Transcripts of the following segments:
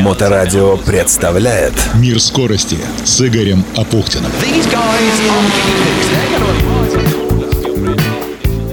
Моторадио представляет Мир скорости с Игорем Апухтиным.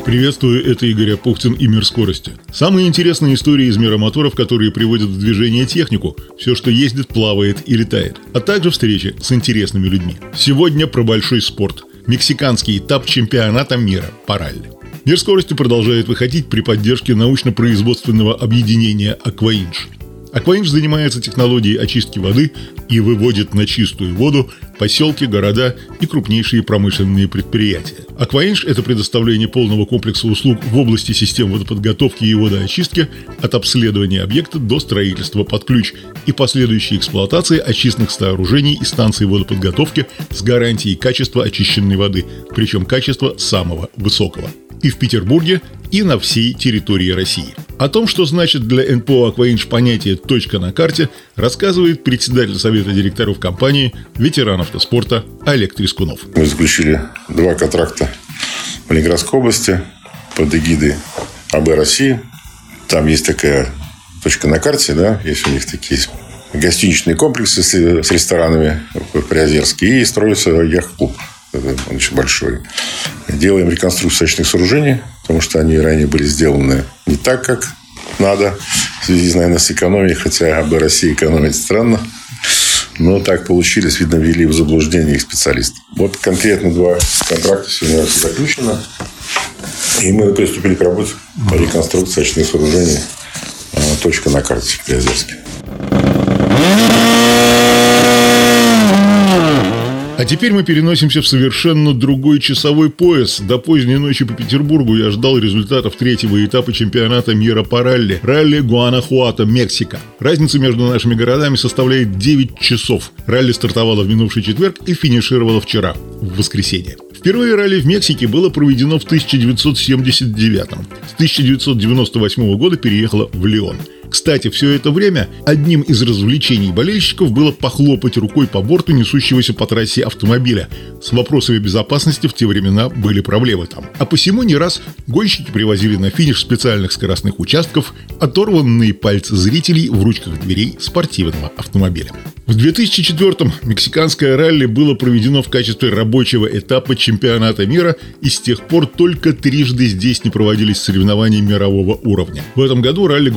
Приветствую, это Игорь Апухтин и Мир скорости. Самые интересные истории из мира моторов, которые приводят в движение технику, все, что ездит, плавает и летает, а также встречи с интересными людьми. Сегодня про большой спорт. Мексиканский этап чемпионата мира по ралли. Мир скорости продолжает выходить при поддержке научно-производственного объединения «Акваинж». Акваинж занимается технологией очистки воды и выводит на чистую воду поселки, города и крупнейшие промышленные предприятия. Акваинж – это предоставление полного комплекса услуг в области систем водоподготовки и водоочистки от обследования объекта до строительства под ключ и последующей эксплуатации очистных сооружений и станций водоподготовки с гарантией качества очищенной воды, причем качества самого высокого и в Петербурге, и на всей территории России. О том, что значит для НПО «Акваинж» понятие «точка на карте», рассказывает председатель Совета директоров компании, ветеран автоспорта Олег Трескунов. Мы заключили два контракта в Ленинградской области под эгидой АБ России. Там есть такая точка на карте, да, есть у них такие гостиничные комплексы с, с ресторанами в Приозерске и строится яхт-клуб он очень большой. Делаем реконструкцию очных сооружений, потому что они ранее были сделаны не так, как надо, в связи, наверное, с экономией, хотя об России экономить странно. Но так получились, видно, ввели в заблуждение их специалисты. Вот конкретно два контракта сегодня заключено. И мы приступили к работе по реконструкции очных сооружений а, «Точка на карте» в Приозерске. Теперь мы переносимся в совершенно другой часовой пояс. До поздней ночи по Петербургу я ждал результатов третьего этапа чемпионата мира по ралли. Ралли Гуанахуато, Мексика. Разница между нашими городами составляет 9 часов. Ралли стартовало в минувший четверг и финишировало вчера, в воскресенье. Впервые ралли в Мексике было проведено в 1979 С 1998 года переехало в Лион. Кстати, все это время одним из развлечений болельщиков было похлопать рукой по борту несущегося по трассе автомобиля. С вопросами безопасности в те времена были проблемы там. А посему не раз гонщики привозили на финиш специальных скоростных участков оторванные пальцы зрителей в ручках дверей спортивного автомобиля. В 2004-м мексиканское ралли было проведено в качестве рабочего этапа чемпионата мира, и с тех пор только трижды здесь не проводились соревнования мирового уровня. В этом году ралли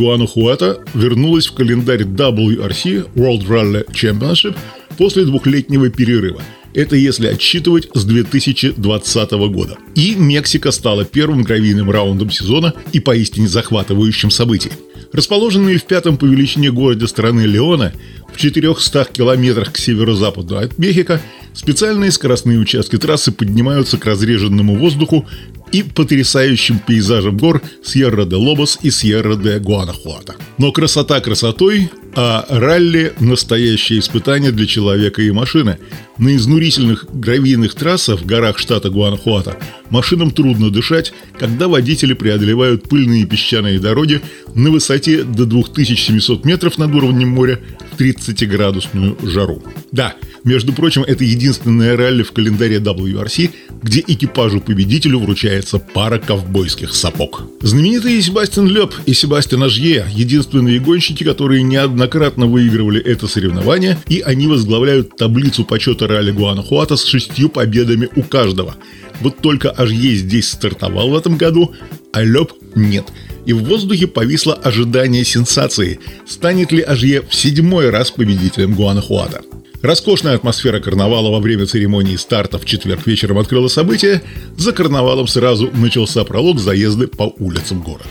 Гуанахуата вернулась в календарь WRC World Rally Championship после двухлетнего перерыва. Это если отсчитывать с 2020 года. И Мексика стала первым гравийным раундом сезона и поистине захватывающим событием. Расположенные в пятом по величине городе страны Леона, в 400 километрах к северо-западу от Мехико, специальные скоростные участки трассы поднимаются к разреженному воздуху и потрясающим пейзажем гор Сьерра-де-Лобос и Сьерра-де-Гуанахуата. Но красота красотой, а ралли – настоящее испытание для человека и машины. На изнурительных гравийных трассах в горах штата Гуанахуата машинам трудно дышать, когда водители преодолевают пыльные песчаные дороги на высоте до 2700 метров над уровнем моря в 30-градусную жару. Да, между прочим, это единственное ралли в календаре WRC, где экипажу-победителю вручается пара ковбойских сапог. Знаменитые Себастьян Лёб и Себастьян Ажье – единственные гонщики, которые неоднократно выигрывали это соревнование, и они возглавляют таблицу почета ралли Гуанахуата с шестью победами у каждого. Вот только Ажье здесь стартовал в этом году, а Лёб нет – и в воздухе повисло ожидание сенсации. Станет ли Ажье в седьмой раз победителем Гуанахуата? Роскошная атмосфера карнавала во время церемонии старта в четверг вечером открыла событие. За карнавалом сразу начался пролог заезды по улицам города.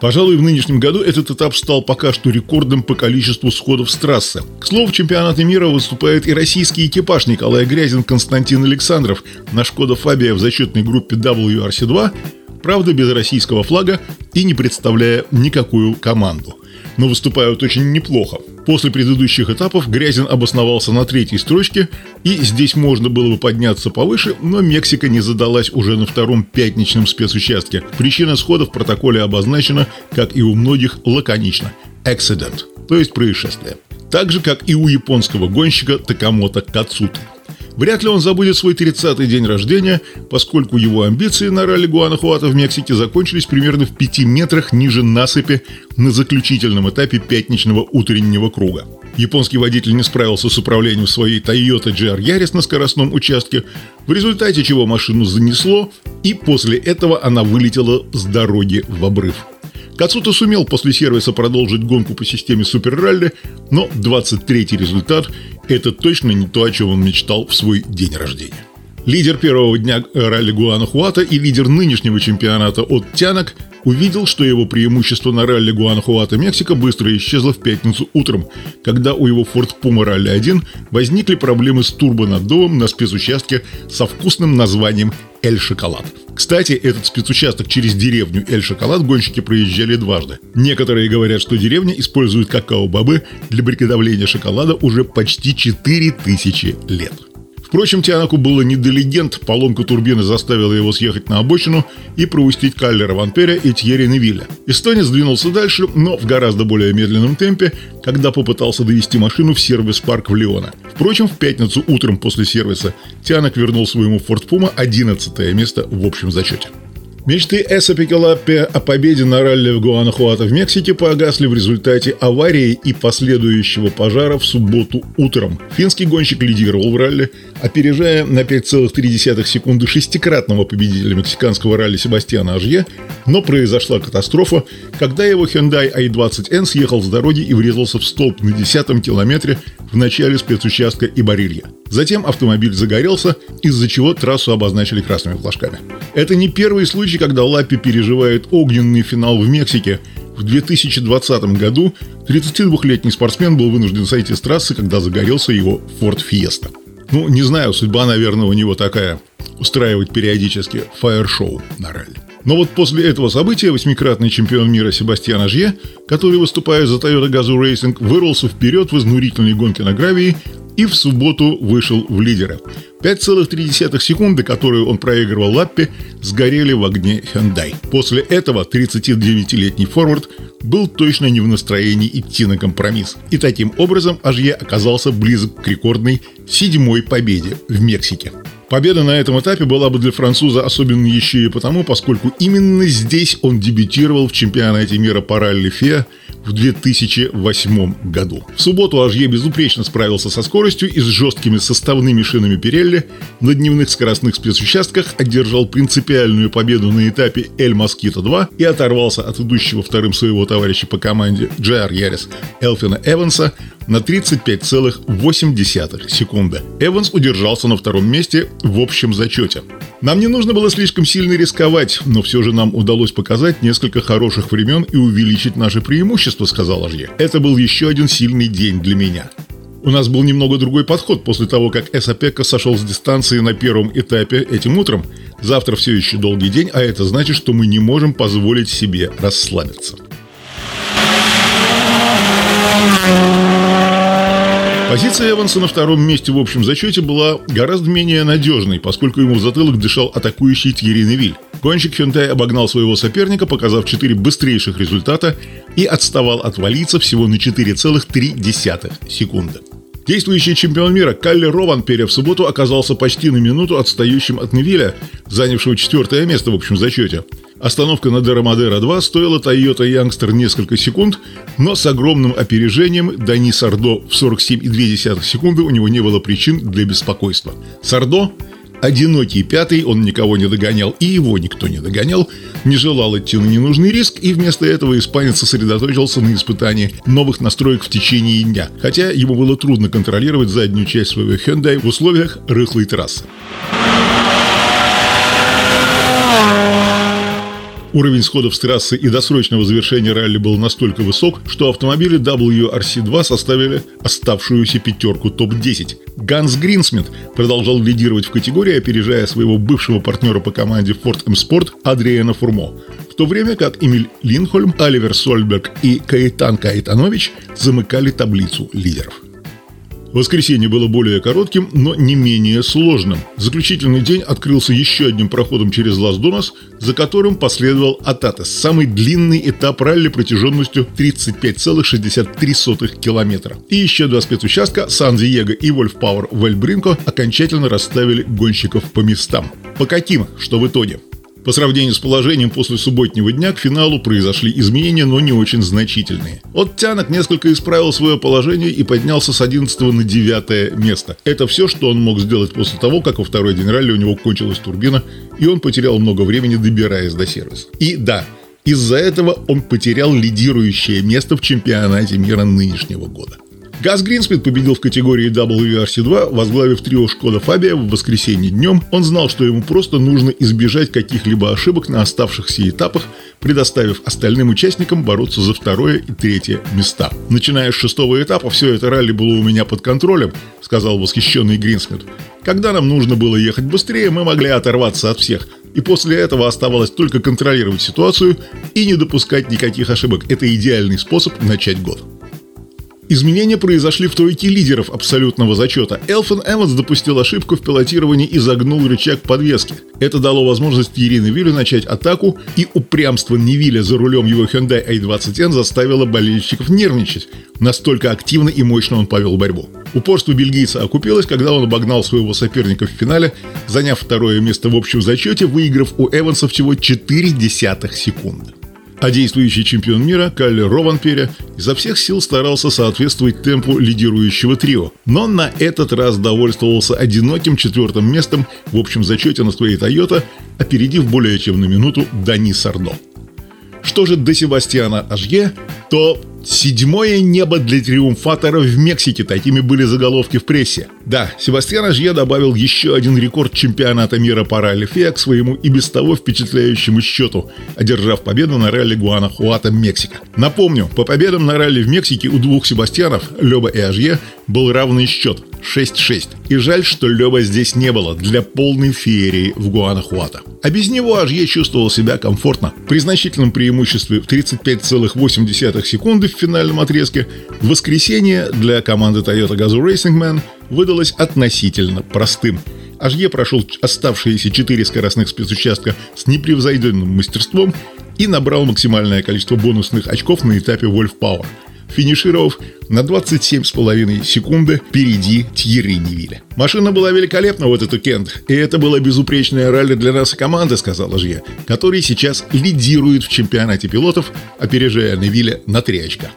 Пожалуй, в нынешнем году этот этап стал пока что рекордом по количеству сходов с трассы. К слову, в чемпионате мира выступает и российский экипаж Николай Грязин Константин Александров на Шкода Фабия в зачетной группе WRC2, правда без российского флага и не представляя никакую команду но выступают очень неплохо. После предыдущих этапов Грязин обосновался на третьей строчке, и здесь можно было бы подняться повыше, но Мексика не задалась уже на втором пятничном спецучастке. Причина схода в протоколе обозначена, как и у многих, лаконично – accident, то есть происшествие. Так же, как и у японского гонщика Такамото Кацуты. Вряд ли он забудет свой 30-й день рождения, поскольку его амбиции на ралли Гуанахуата в Мексике закончились примерно в 5 метрах ниже насыпи на заключительном этапе пятничного утреннего круга. Японский водитель не справился с управлением своей Toyota GR Yaris на скоростном участке, в результате чего машину занесло, и после этого она вылетела с дороги в обрыв. Кацута сумел после сервиса продолжить гонку по системе Супер Ралли, но 23-й результат – это точно не то, о чем он мечтал в свой день рождения. Лидер первого дня ралли Гуанахуата и лидер нынешнего чемпионата от Тянок увидел, что его преимущество на ралли Гуанахуата Мексика быстро исчезло в пятницу утром, когда у его Ford Puma Rally 1 возникли проблемы с турбонаддувом на спецучастке со вкусным названием «Эль Шоколад». Кстати, этот спецучасток через деревню Эль Шоколад гонщики проезжали дважды. Некоторые говорят, что деревня использует какао-бобы для приготовления шоколада уже почти 4000 лет. Впрочем, Тианаку было не до легенд, поломка турбины заставила его съехать на обочину и пропустить Каллера Ванперя и Тьерри Невилля. Эстонец двинулся дальше, но в гораздо более медленном темпе, когда попытался довести машину в сервис-парк в Леона. Впрочем, в пятницу утром после сервиса Тианак вернул своему Ford Puma 11 место в общем зачете. Мечты Эса о победе на ралли в Гуанахуато в Мексике погасли в результате аварии и последующего пожара в субботу утром. Финский гонщик лидировал в ралли, опережая на 5,3 секунды шестикратного победителя мексиканского ралли Себастьяна Ажье, но произошла катастрофа, когда его Hyundai i20N съехал с дороги и врезался в столб на десятом километре в начале спецучастка Ибарилья. Затем автомобиль загорелся, из-за чего трассу обозначили красными флажками. Это не первый случай, когда Лаппи переживает огненный финал в Мексике. В 2020 году 32-летний спортсмен был вынужден сойти с трассы, когда загорелся его Ford Fiesta. Ну, не знаю, судьба, наверное, у него такая – устраивать периодически фаер-шоу на ралли. Но вот после этого события восьмикратный чемпион мира Себастьян Ажье, который, выступая за Toyota Gazoo Racing, вырвался вперед в изнурительной гонке на гравии и в субботу вышел в лидеры. 5,3 секунды, которые он проигрывал Лаппе, сгорели в огне Hyundai. После этого 39-летний форвард был точно не в настроении идти на компромисс. И таким образом Ажье оказался близок к рекордной седьмой победе в Мексике. Победа на этом этапе была бы для француза особенно еще и потому, поскольку именно здесь он дебютировал в чемпионате мира по ралли ФИА в 2008 году. В субботу Ажье безупречно справился со скоростью и с жесткими составными шинами Пирелли на дневных скоростных спецучастках одержал принципиальную победу на этапе Эль Москито 2 и оторвался от идущего вторым своего товарища по команде GR Ярис Элфина Эванса на 35,8 секунды. Эванс удержался на втором месте в общем зачете. Нам не нужно было слишком сильно рисковать, но все же нам удалось показать несколько хороших времен и увеличить наше преимущество, сказал Ажье. Это был еще один сильный день для меня. У нас был немного другой подход после того, как Эсапека сошел с дистанции на первом этапе этим утром. Завтра все еще долгий день, а это значит, что мы не можем позволить себе расслабиться. Позиция Эванса на втором месте в общем зачете была гораздо менее надежной, поскольку ему в затылок дышал атакующий Тьерри Невиль. Гонщик Hyundai обогнал своего соперника, показав 4 быстрейших результата и отставал от валийца всего на 4,3 секунды. Действующий чемпион мира Калли Рованпере в субботу оказался почти на минуту отстающим от Невиля, занявшего четвертое место в общем зачете. Остановка на Дерамадера 2 стоила Toyota Youngster несколько секунд, но с огромным опережением Дани Сардо в 47,2 секунды у него не было причин для беспокойства. Сардо Одинокий пятый, он никого не догонял, и его никто не догонял, не желал идти на ненужный риск, и вместо этого испанец сосредоточился на испытании новых настроек в течение дня, хотя ему было трудно контролировать заднюю часть своего Hyundai в условиях рыхлой трассы. Уровень сходов с трассы и досрочного завершения ралли был настолько высок, что автомобили WRC2 составили оставшуюся пятерку топ-10. Ганс Гринсмит продолжал лидировать в категории, опережая своего бывшего партнера по команде Ford M Sport Адриана Фурмо. В то время как Эмиль Линхольм, Оливер Сольберг и Каэтан Каэтанович замыкали таблицу лидеров. Воскресенье было более коротким, но не менее сложным. Заключительный день открылся еще одним проходом через Лас-Донас, за которым последовал Ататес, самый длинный этап ралли протяженностью 35,63 километра. И еще два спецучастка Сан-Диего и Вольф-Пауэр Вельбринко окончательно расставили гонщиков по местам. По каким? Что в итоге? По сравнению с положением после субботнего дня к финалу произошли изменения, но не очень значительные. От Тянок несколько исправил свое положение и поднялся с 11 на 9 место. Это все, что он мог сделать после того, как во второй день ралли у него кончилась турбина, и он потерял много времени, добираясь до сервиса. И да, из-за этого он потерял лидирующее место в чемпионате мира нынешнего года. Газ Гринспид победил в категории WRC2, возглавив трио Шкода Фабия в воскресенье днем. Он знал, что ему просто нужно избежать каких-либо ошибок на оставшихся этапах, предоставив остальным участникам бороться за второе и третье места. Начиная с шестого этапа, все это ралли было у меня под контролем, сказал восхищенный Гринсмит. Когда нам нужно было ехать быстрее, мы могли оторваться от всех. И после этого оставалось только контролировать ситуацию и не допускать никаких ошибок. Это идеальный способ начать год. Изменения произошли в тройке лидеров абсолютного зачета. Элфен Эванс допустил ошибку в пилотировании и загнул рычаг подвески. Это дало возможность Ирине Виллю начать атаку, и упрямство Невиля за рулем его Hyundai i20N заставило болельщиков нервничать. Настолько активно и мощно он повел борьбу. Упорство бельгийца окупилось, когда он обогнал своего соперника в финале, заняв второе место в общем зачете, выиграв у Эванса всего 4 десятых секунды. А действующий чемпион мира Калли Рованпере изо всех сил старался соответствовать темпу лидирующего трио, но на этот раз довольствовался одиноким четвертым местом в общем зачете на своей Toyota, опередив более чем на минуту Дани Сардо. Что же до Себастьяна Ажье, то Седьмое небо для триумфатора в Мексике. Такими были заголовки в прессе. Да, Себастьян Ажье добавил еще один рекорд чемпионата мира по ралли к своему и без того впечатляющему счету, одержав победу на ралли Гуанахуата, Мексика. Напомню, по победам на ралли в Мексике у двух Себастьянов, Леба и Ажье, был равный счет 6-6. И жаль, что Леба здесь не было для полной феерии в Гуанахуата. А без него Ажье чувствовал себя комфортно. При значительном преимуществе в 35,8 секунды в финальном отрезке воскресенье для команды Toyota Gazoo Racing Man выдалось относительно простым. Ажье прошел оставшиеся четыре скоростных спецучастка с непревзойденным мастерством и набрал максимальное количество бонусных очков на этапе Wolf Power – финишировав на 27,5 секунды впереди Тьерри Невиля. Машина была великолепна в этот уикенд, и это было безупречное ралли для нас и команды, сказал Жье, который сейчас лидирует в чемпионате пилотов, опережая Невиля на 3 очка.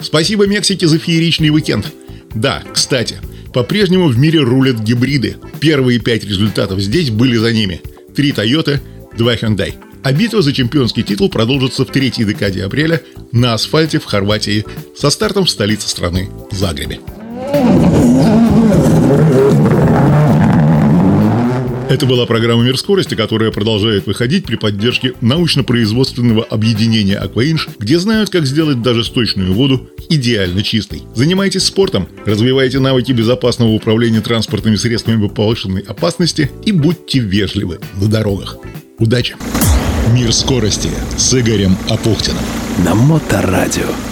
Спасибо Мексике за фееричный уикенд. Да, кстати, по-прежнему в мире рулят гибриды. Первые пять результатов здесь были за ними. Три Toyota, два Hyundai – а битва за чемпионский титул продолжится в третьей декаде апреля на асфальте в Хорватии со стартом в столице страны Загребе. Это была программа «Мир скорости», которая продолжает выходить при поддержке научно-производственного объединения «Акваинж», где знают, как сделать даже сточную воду идеально чистой. Занимайтесь спортом, развивайте навыки безопасного управления транспортными средствами повышенной опасности и будьте вежливы на дорогах. Удачи! Мир скорости с Игорем Апухтиным. На Моторадио.